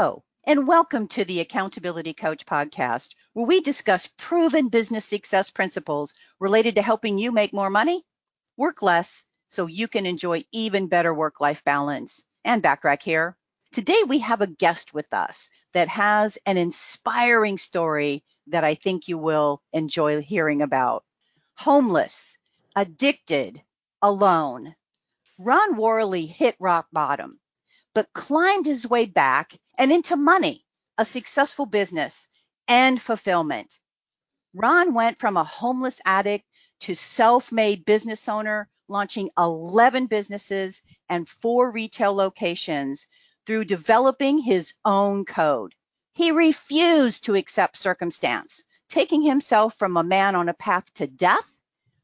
Hello, and welcome to the Accountability Coach podcast, where we discuss proven business success principles related to helping you make more money, work less, so you can enjoy even better work life balance. Ann Bachrach here. Today, we have a guest with us that has an inspiring story that I think you will enjoy hearing about. Homeless, addicted, alone. Ron Worley hit rock bottom but climbed his way back and into money, a successful business, and fulfillment. Ron went from a homeless addict to self made business owner, launching 11 businesses and four retail locations through developing his own code. He refused to accept circumstance, taking himself from a man on a path to death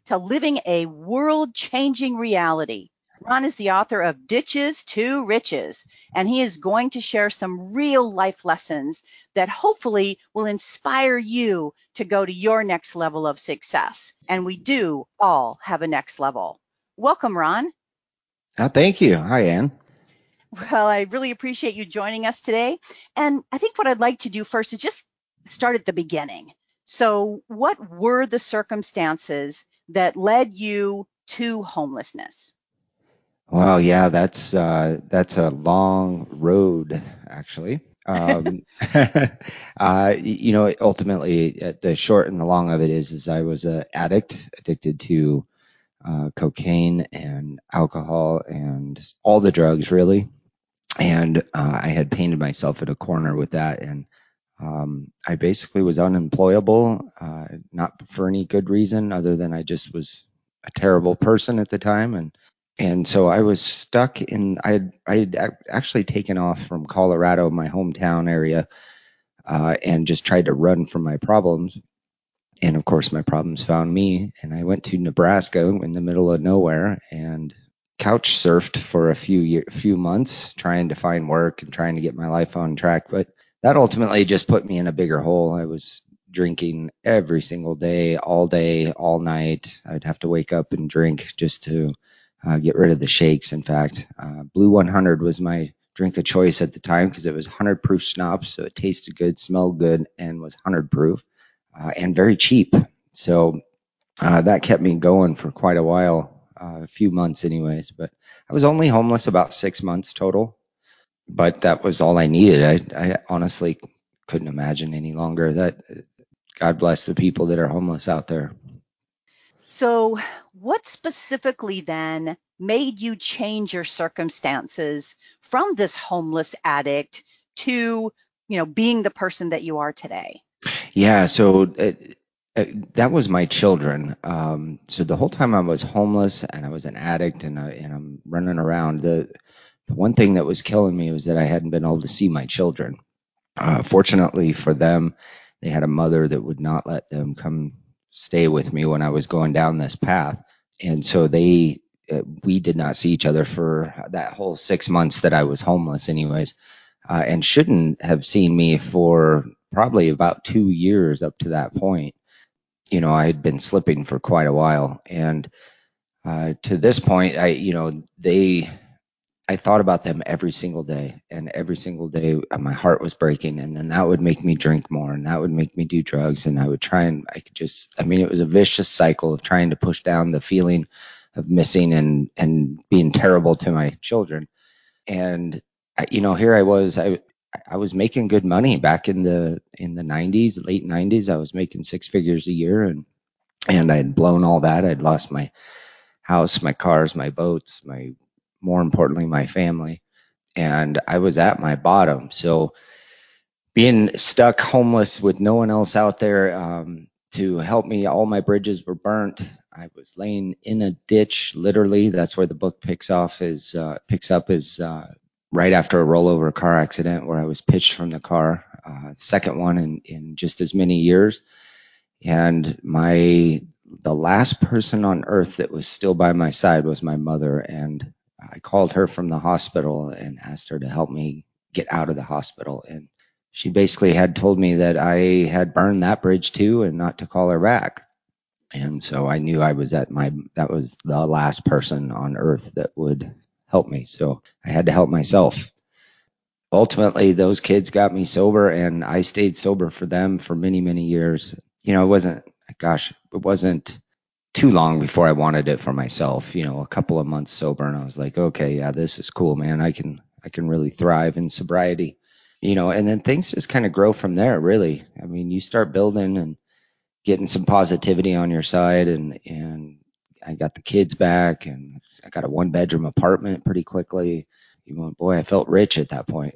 to living a world changing reality Ron is the author of Ditches to Riches, and he is going to share some real life lessons that hopefully will inspire you to go to your next level of success. And we do all have a next level. Welcome, Ron. Uh, thank you. Hi, Ann. Well, I really appreciate you joining us today. And I think what I'd like to do first is just start at the beginning. So, what were the circumstances that led you to homelessness? Well, yeah, that's uh, that's a long road, actually. Um, uh, you know, ultimately, uh, the short and the long of it is, is I was an addict, addicted to uh, cocaine and alcohol and all the drugs, really. And uh, I had painted myself in a corner with that, and um, I basically was unemployable, uh, not for any good reason other than I just was a terrible person at the time, and and so I was stuck in. I had I had actually taken off from Colorado, my hometown area, uh, and just tried to run from my problems. And of course, my problems found me, and I went to Nebraska in the middle of nowhere and couch surfed for a few year, few months, trying to find work and trying to get my life on track. But that ultimately just put me in a bigger hole. I was drinking every single day, all day, all night. I'd have to wake up and drink just to uh, get rid of the shakes. In fact, uh, Blue 100 was my drink of choice at the time because it was 100 proof schnapps, so it tasted good, smelled good, and was 100 proof uh, and very cheap. So uh, that kept me going for quite a while, uh, a few months, anyways. But I was only homeless about six months total, but that was all I needed. I, I honestly couldn't imagine any longer. That God bless the people that are homeless out there. So, what specifically then made you change your circumstances from this homeless addict to, you know, being the person that you are today? Yeah, so uh, uh, that was my children. Um, so the whole time I was homeless and I was an addict and, I, and I'm running around, the, the one thing that was killing me was that I hadn't been able to see my children. Uh, fortunately for them, they had a mother that would not let them come stay with me when I was going down this path. And so they, uh, we did not see each other for that whole six months that I was homeless, anyways, uh, and shouldn't have seen me for probably about two years up to that point. You know, I had been slipping for quite a while. And uh, to this point, I, you know, they, I thought about them every single day, and every single day uh, my heart was breaking, and then that would make me drink more, and that would make me do drugs, and I would try and I could just, I mean, it was a vicious cycle of trying to push down the feeling of missing and and being terrible to my children, and I, you know, here I was, I I was making good money back in the in the 90s, late 90s. I was making six figures a year, and and I had blown all that. I'd lost my house, my cars, my boats, my more importantly, my family. And I was at my bottom. So being stuck homeless with no one else out there um, to help me, all my bridges were burnt. I was laying in a ditch, literally. That's where the book picks off is uh, picks up is uh, right after a rollover car accident where I was pitched from the car, uh, second one in, in just as many years. And my the last person on earth that was still by my side was my mother, and I called her from the hospital and asked her to help me get out of the hospital. And she basically had told me that I had burned that bridge too and not to call her back. And so I knew I was at my, that was the last person on earth that would help me. So I had to help myself. ultimately those kids got me sober and I stayed sober for them for many, many years. You know, it wasn't, gosh, it wasn't too long before I wanted it for myself, you know, a couple of months sober and I was like, okay, yeah, this is cool, man. I can, I can really thrive in sobriety, you know, and then things just kind of grow from there, really. I mean, you start building and getting some positivity on your side and, and I got the kids back and I got a one bedroom apartment pretty quickly. You know, boy, I felt rich at that point.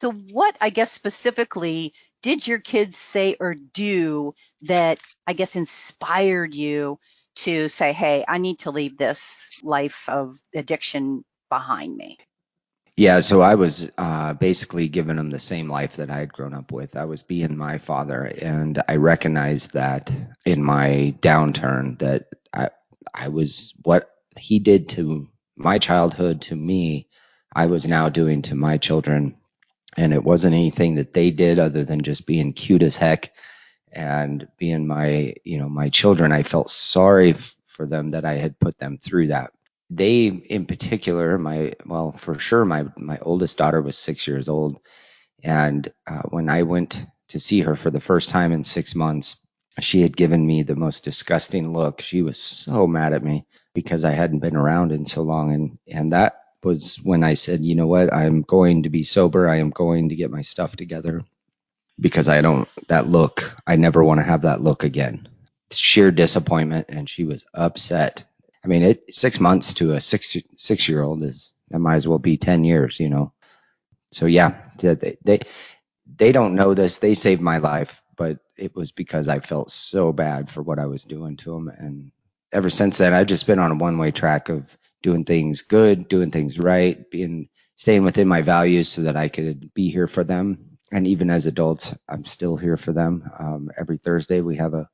So, what I guess specifically did your kids say or do that I guess inspired you to say, hey, I need to leave this life of addiction behind me? Yeah, so I was uh, basically giving them the same life that I had grown up with. I was being my father, and I recognized that in my downturn that I I was what he did to my childhood to me, I was now doing to my children and it wasn't anything that they did other than just being cute as heck and being my you know my children. I felt sorry f- for them that i had put them through that. They in particular my well for sure my my oldest daughter was six years old. And uh, when i went to see her for the first time in six months she had given me the most disgusting look. She was so mad at me because i hadn't been around in so long. And and that was when I said, you know what, I'm going to be sober. I am going to get my stuff together because I don't, that look, I never want to have that look again. Sheer disappointment. And she was upset. I mean, it, six months to a six, six year old is, that might as well be 10 years, you know? So yeah, they, they, they don't know this. They saved my life, but it was because I felt so bad for what I was doing to them. And ever since then, I've just been on a one way track of doing things good, doing things right, being staying within my values so that I could be here for them. And even as adults, I'm still here for them. Um, every Thursday we have a,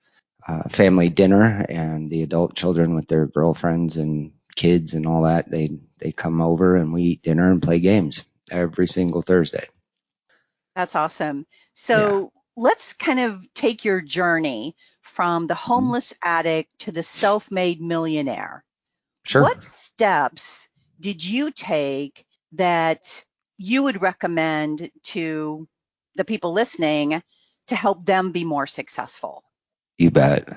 a family dinner, and the adult children with their girlfriends and kids and all that they they come over and we eat dinner and play games every single Thursday. That's awesome. So yeah. let's kind of take your journey from the mm-hmm. homeless mm-hmm. addict to the self-made millionaire. Sure. What steps did you take that you would recommend to the people listening to help them be more successful? You bet.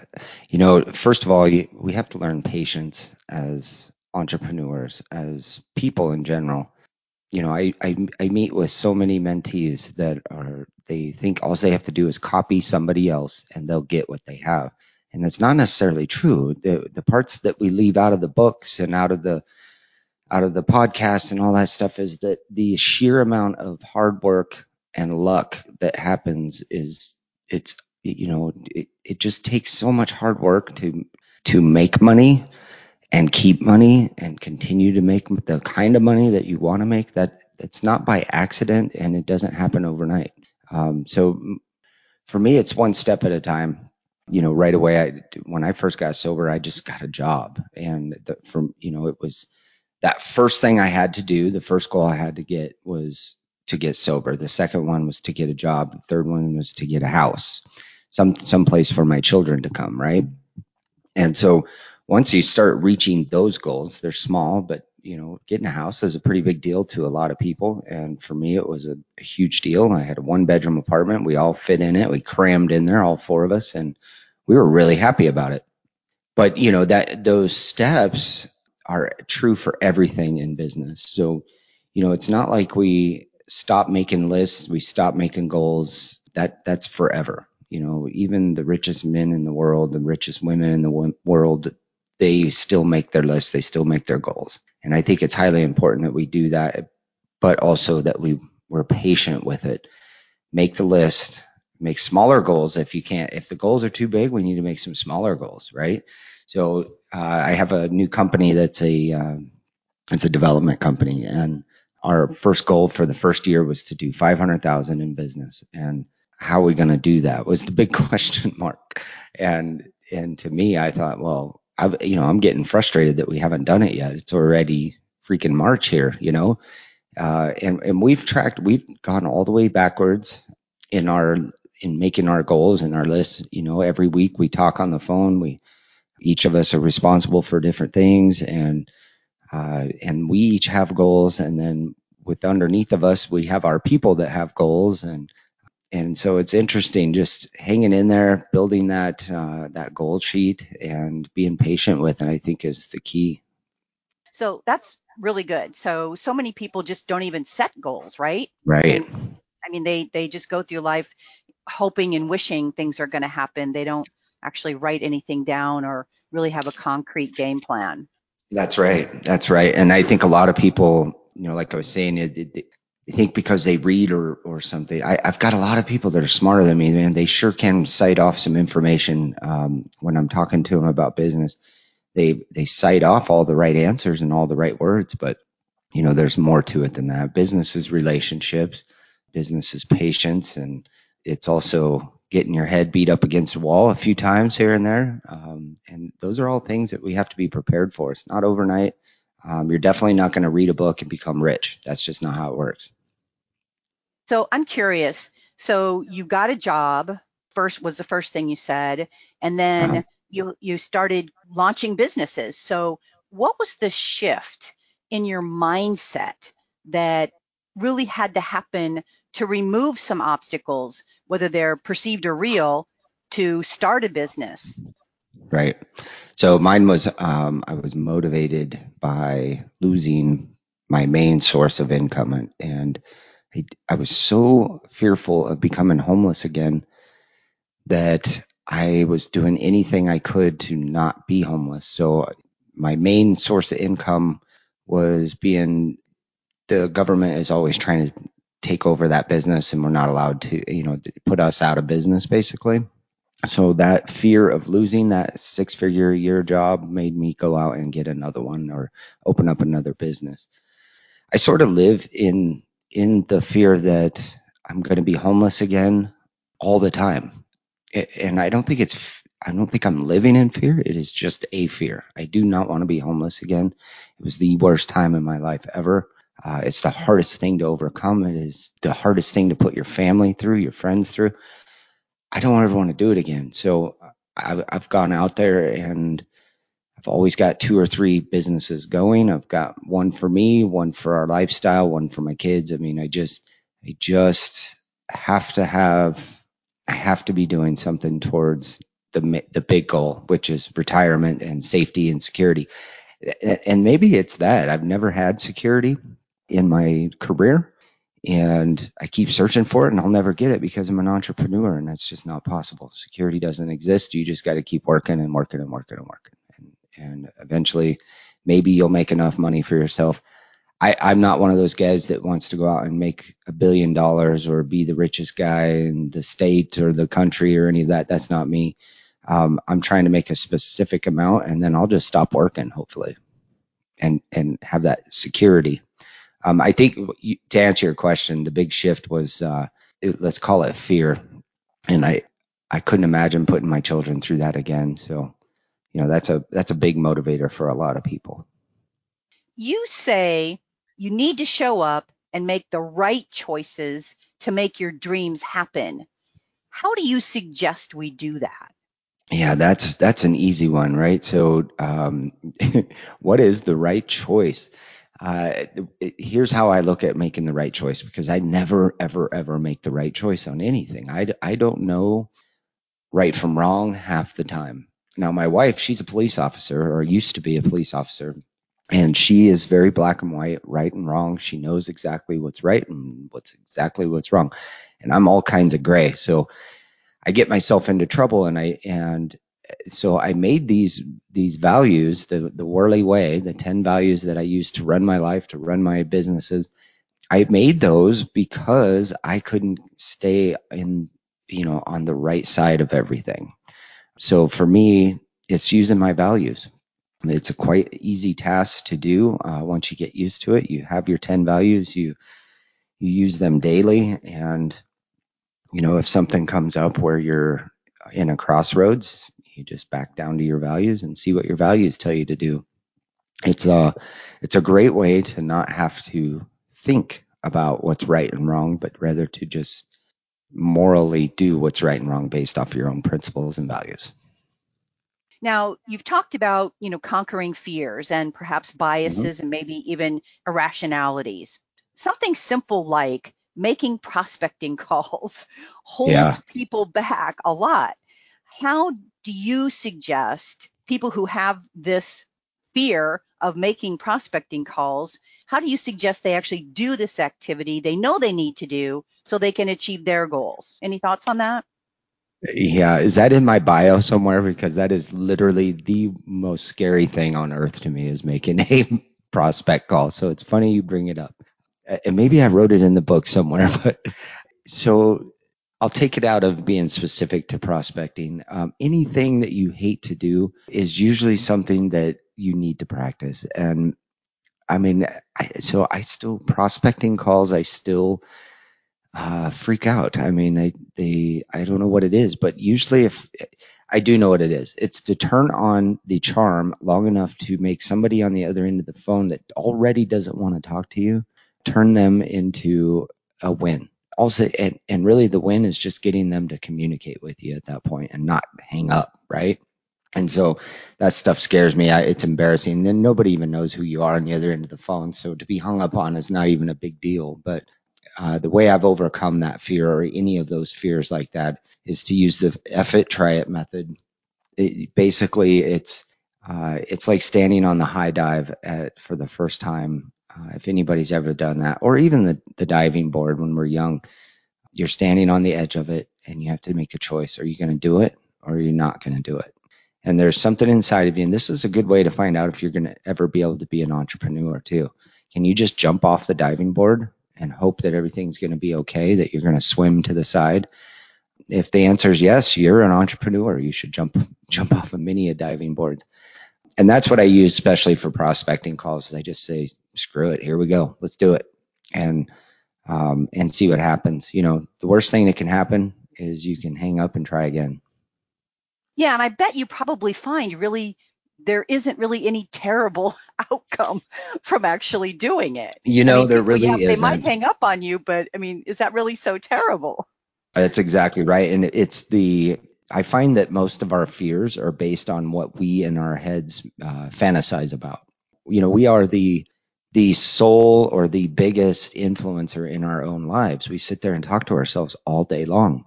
You know, first of all, we have to learn patience as entrepreneurs, as people in general. You know, I, I, I meet with so many mentees that are they think all they have to do is copy somebody else and they'll get what they have and that's not necessarily true. The the parts that we leave out of the books and out of the out of the podcast and all that stuff is that the sheer amount of hard work and luck that happens is it's you know it, it just takes so much hard work to to make money and keep money and continue to make the kind of money that you want to make that it's not by accident and it doesn't happen overnight um, so for me it's one step at a time you know, right away, I, when I first got sober, I just got a job. And the, from, you know, it was that first thing I had to do. The first goal I had to get was to get sober. The second one was to get a job. The third one was to get a house, some, some place for my children to come. Right. And so once you start reaching those goals, they're small, but you know, getting a house is a pretty big deal to a lot of people. And for me, it was a, a huge deal. I had a one bedroom apartment. We all fit in it. We crammed in there, all four of us, and we were really happy about it. But you know, that those steps are true for everything in business. So, you know, it's not like we stop making lists, we stop making goals. That that's forever. You know, even the richest men in the world, the richest women in the world, they still make their lists, they still make their goals. And I think it's highly important that we do that, but also that we we're patient with it. Make the list, make smaller goals if you can't. If the goals are too big, we need to make some smaller goals, right? So uh, I have a new company that's a um, it's a development company, and our first goal for the first year was to do 500,000 in business, and how are we going to do that was the big question mark. And and to me, I thought, well, I, you know, I'm getting frustrated that we haven't done it yet. It's already freaking March here, you know, uh, and and we've tracked, we've gone all the way backwards in our in making our goals and our lists. You know, every week we talk on the phone. We each of us are responsible for different things, and uh, and we each have goals, and then with underneath of us, we have our people that have goals and and so it's interesting just hanging in there, building that uh, that goal sheet and being patient with it, I think is the key. So that's really good. So so many people just don't even set goals, right? Right. And, I mean, they they just go through life hoping and wishing things are going to happen. They don't actually write anything down or really have a concrete game plan. That's right. That's right. And I think a lot of people, you know, like I was saying, it, it, I think because they read or or something. I, have got a lot of people that are smarter than me, man. They sure can cite off some information um, when I'm talking to them about business. They they cite off all the right answers and all the right words, but you know, there's more to it than that. Business is relationships, business is patience, and it's also getting your head beat up against a wall a few times here and there. Um, and those are all things that we have to be prepared for. It's not overnight. Um, you're definitely not going to read a book and become rich. That's just not how it works. So I'm curious. So you got a job. First was the first thing you said, and then uh-huh. you you started launching businesses. So what was the shift in your mindset that really had to happen to remove some obstacles, whether they're perceived or real, to start a business? Right. So mine was um, I was motivated by losing my main source of income, and, and I, I was so fearful of becoming homeless again that I was doing anything I could to not be homeless. So my main source of income was being the government is always trying to take over that business and we're not allowed to, you know, put us out of business basically. So that fear of losing that six figure a year job made me go out and get another one or open up another business. I sort of live in in the fear that I'm going to be homeless again all the time. And I don't think it's, I don't think I'm living in fear. It is just a fear. I do not want to be homeless again. It was the worst time in my life ever. Uh, it's the hardest thing to overcome. It is the hardest thing to put your family through, your friends through. I don't ever want to do it again. So I've, I've gone out there and I've always got two or three businesses going. I've got one for me, one for our lifestyle, one for my kids. I mean, I just, I just have to have, I have to be doing something towards the the big goal, which is retirement and safety and security. And maybe it's that I've never had security in my career and I keep searching for it and I'll never get it because I'm an entrepreneur and that's just not possible. Security doesn't exist. You just got to keep working and working and working and working and eventually maybe you'll make enough money for yourself. I, I'm not one of those guys that wants to go out and make a billion dollars or be the richest guy in the state or the country or any of that. That's not me. Um, I'm trying to make a specific amount and then I'll just stop working, hopefully, and and have that security. Um, I think to answer your question, the big shift was uh, it, let's call it fear, and I I couldn't imagine putting my children through that again. So you know that's a that's a big motivator for a lot of people. You say you need to show up and make the right choices to make your dreams happen. How do you suggest we do that? Yeah that's that's an easy one right? So um, what is the right choice uh, here's how I look at making the right choice because I never, ever, ever make the right choice on anything. I, I don't know right from wrong half the time. Now, my wife, she's a police officer or used to be a police officer, and she is very black and white, right and wrong. She knows exactly what's right and what's exactly what's wrong. And I'm all kinds of gray. So I get myself into trouble and I and so I made these these values, the the Worley way, the 10 values that I use to run my life, to run my businesses. I made those because I couldn't stay in, you know, on the right side of everything. So for me, it's using my values. It's a quite easy task to do uh, once you get used to it. You have your 10 values, you you use them daily, and you know if something comes up where you're in a crossroads, you just back down to your values and see what your values tell you to do. It's a it's a great way to not have to think about what's right and wrong, but rather to just morally do what's right and wrong based off your own principles and values. Now, you've talked about, you know, conquering fears and perhaps mm-hmm. biases mm-hmm. and maybe even irrationalities. something simple like making prospecting calls holds Yeah. people back a lot. How do you suggest people who have this fear of making prospecting calls, how do you suggest they actually do this activity they know they need to do so they can achieve their goals? Any thoughts on that? Yeah, is that in my bio somewhere? Because that is literally the most scary thing on earth to me is making a prospect call. So it's funny you bring it up. And maybe I wrote it in the book somewhere, but so I'll take it out of being specific to prospecting. Um, anything that you hate to do is usually something that you need to practice. And I mean, I, so I still prospecting calls. I still uh, freak out. I mean, I they I don't know what it is, but usually if I do know what it is, it's to turn on the charm long enough to make somebody on the other end of the phone that already doesn't want to talk to you, turn them into a win. Also, and, and really the win is just getting them to communicate with you at that point and not hang up, right? And so that stuff scares me. I, it's embarrassing. And nobody even knows who you are on the other end of the phone. So to be hung up on is not even a big deal. But uh, the way I've overcome that fear or any of those fears like that is to use the F it, try it method. It, basically, it's uh, it's like standing on the high dive at, for the first time. Uh, if anybody's ever done that, or even the, the diving board when we're young, you're standing on the edge of it and you have to make a choice. Are you going to do it or are you not going to do it? And there's something inside of you, and this is a good way to find out if you're going to ever be able to be an entrepreneur too. Can you just jump off the diving board and hope that everything's going to be okay, that you're going to swim to the side? If the answer is yes, you're an entrepreneur. You should jump jump off of many a diving boards. And that's what I use especially for prospecting calls. I just say, screw it, here we go, let's do it, and um, and see what happens. You know, the worst thing that can happen is you can hang up and try again. Yeah, and I bet you probably find really there isn't really any terrible outcome from actually doing it. You I know, mean, there really yeah, isn't. they might hang up on you, but I mean, is that really so terrible? That's exactly right. And it's the, I find that most of our fears are based on what we in our heads uh, fantasize about. You know, we are the, the sole or the biggest influencer in our own lives. We sit there and talk to ourselves all day long.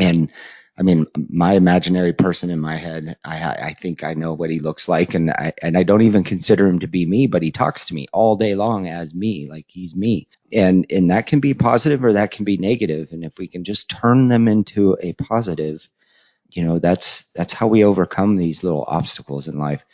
And I mean, my imaginary person in my head, I, I think I know what he looks like, and I and I don't even consider him to be me, but he talks to me all day long as me, like he's me, and and that can be positive or that can be negative, and if we can just turn them into a positive, you know, that's that's how we overcome these little obstacles in life.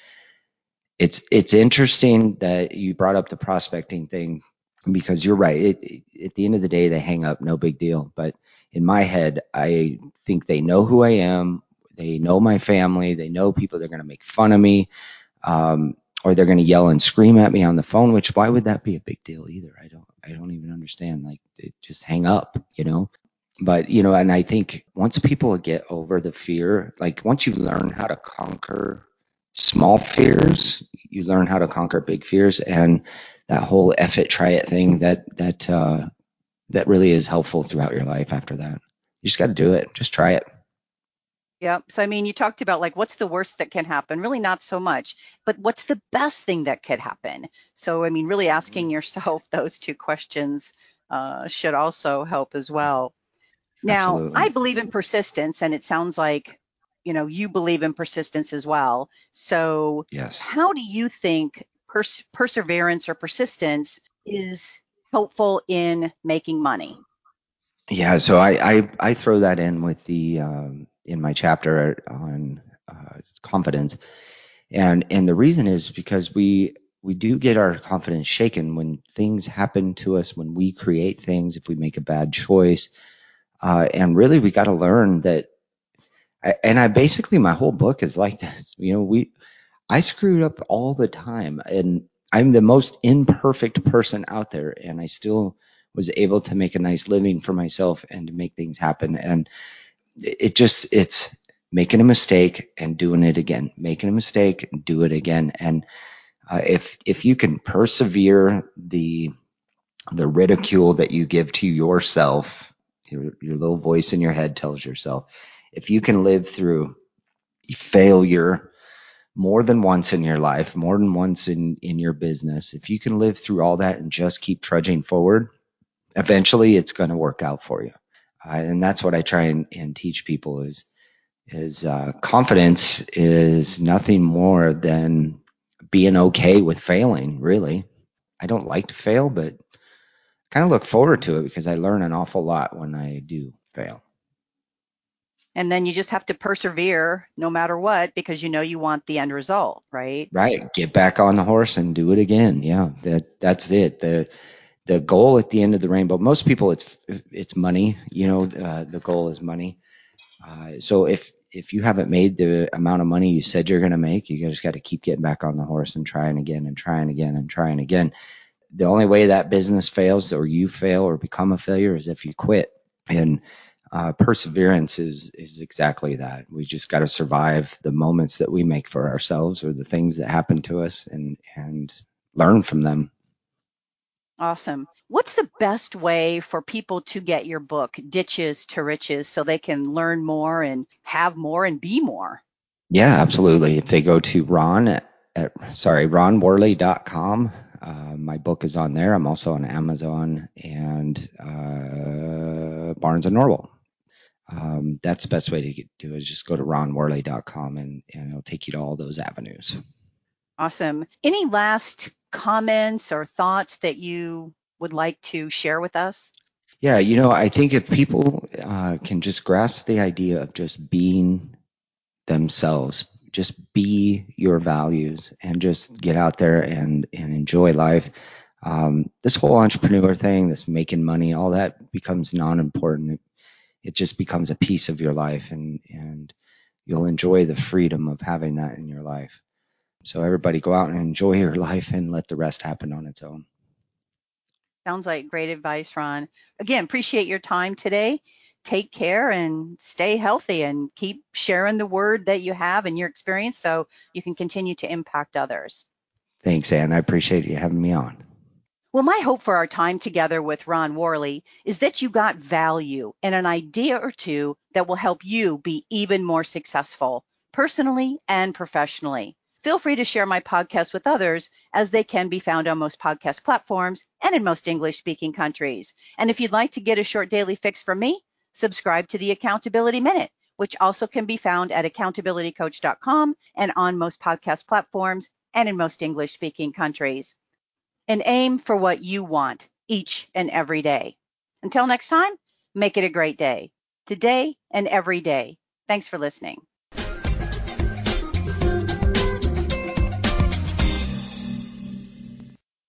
It's it's interesting that you brought up the prospecting thing because you're right. It, it, at the end of the day, they hang up, no big deal, but in my head, I think they know who I am. They know my family. They know people. They're going to make fun of me, um, or they're going to yell and scream at me on the phone. Which why would that be a big deal either? I don't. I don't even understand. Like, just hang up, you know. But you know, and I think once people get over the fear, like once you learn how to conquer small fears, you learn how to conquer big fears, and that whole F it, try it thing that that uh, that really is helpful throughout your life after that. You just got to do it. Just try it. Yeah. So, I mean, you talked about like what's the worst that can happen? Really, not so much, but what's the best thing that could happen? So, I mean, really asking yourself those two questions uh, should also help as well. Now, Absolutely. I believe in persistence, and it sounds like, you know, you believe in persistence as well. So, Yes. how do you think pers- perseverance or persistence is helpful in making money? Yeah. So I I, I throw that in with the um, in my chapter on uh, confidence, and and the reason is because we we do get our confidence shaken when things happen to us when we create things if we make a bad choice uh, and really we got to learn that and i basically my whole book is like this. You know we i screwed up all the time and i'm the most imperfect person out there and i still was able to make a nice living for myself and to make things happen. And it just it's making a mistake and doing it again. Making a mistake and do it again. And uh, if if you can persevere the the ridicule that you give to yourself your, your little voice in your head tells yourself if you can live through failure more than once in your life, more than once in, in your business, if you can live through all that and just keep trudging forward, eventually it's going to work out for you. Uh, and that's what I try and, and teach people is, is uh, confidence is nothing more than being okay with failing, really. I don't like to fail, but kind of look forward to it because I learn an awful lot when I do fail. And then you just have to persevere no matter what because you know you want the end result, right? Right. Get back on the horse and do it again. Yeah, that that's it. The the goal at the end of the rainbow. Most people, it's it's money. You know, uh, the goal is money. Uh, so if if you haven't made the amount of money you said you're going to make, you just got to keep getting back on the horse and trying again and trying again and trying again. The only way that business fails or you fail or become a failure is if you quit. And uh, perseverance is is exactly that. We just got to survive the moments that we make for ourselves or the things that happen to us and and learn from them. Awesome. What's the best way for people to get your book, Ditches to Riches, so they can learn more and have more and be more? Yeah, absolutely. If they go to Ron at, at sorry, ronworley.com, uh, my book is on there. I'm also on Amazon and uh, Barnes and Noble. Um, that's the best way to get, do it is just go to ronworley.com and, and it'll take you to all those avenues. Awesome. Any last comments or thoughts that you would like to share with us? Yeah, you know, I think if people uh, can just grasp the idea of just being themselves, just be your values, and just get out there and and enjoy life. Um, this whole entrepreneur thing, this making money, all that becomes non-important. It, just becomes a piece of your life, and and you'll enjoy the freedom of having that in your life. So everybody go out and enjoy your life and let the rest happen on its own. Sounds like great advice, Ron. Again, appreciate your time today. Take care and stay healthy and keep sharing the word that you have and your experience so you can continue to impact others. Thanks, Ann. I appreciate you having me on. Well, my hope for our time together with Ron Worley is that you got value and an idea or two that will help you be even more successful personally and professionally. Feel free to share my podcast with others as they can be found on most podcast platforms and in most English speaking countries. And if you'd like to get a short daily fix from me, subscribe to the Accountability Minute, which also can be found at accountabilitycoach.com and on most podcast platforms and in most English speaking countries. And aim for what you want each and every day. Until next time, make it a great day, today and every day. Thanks for listening.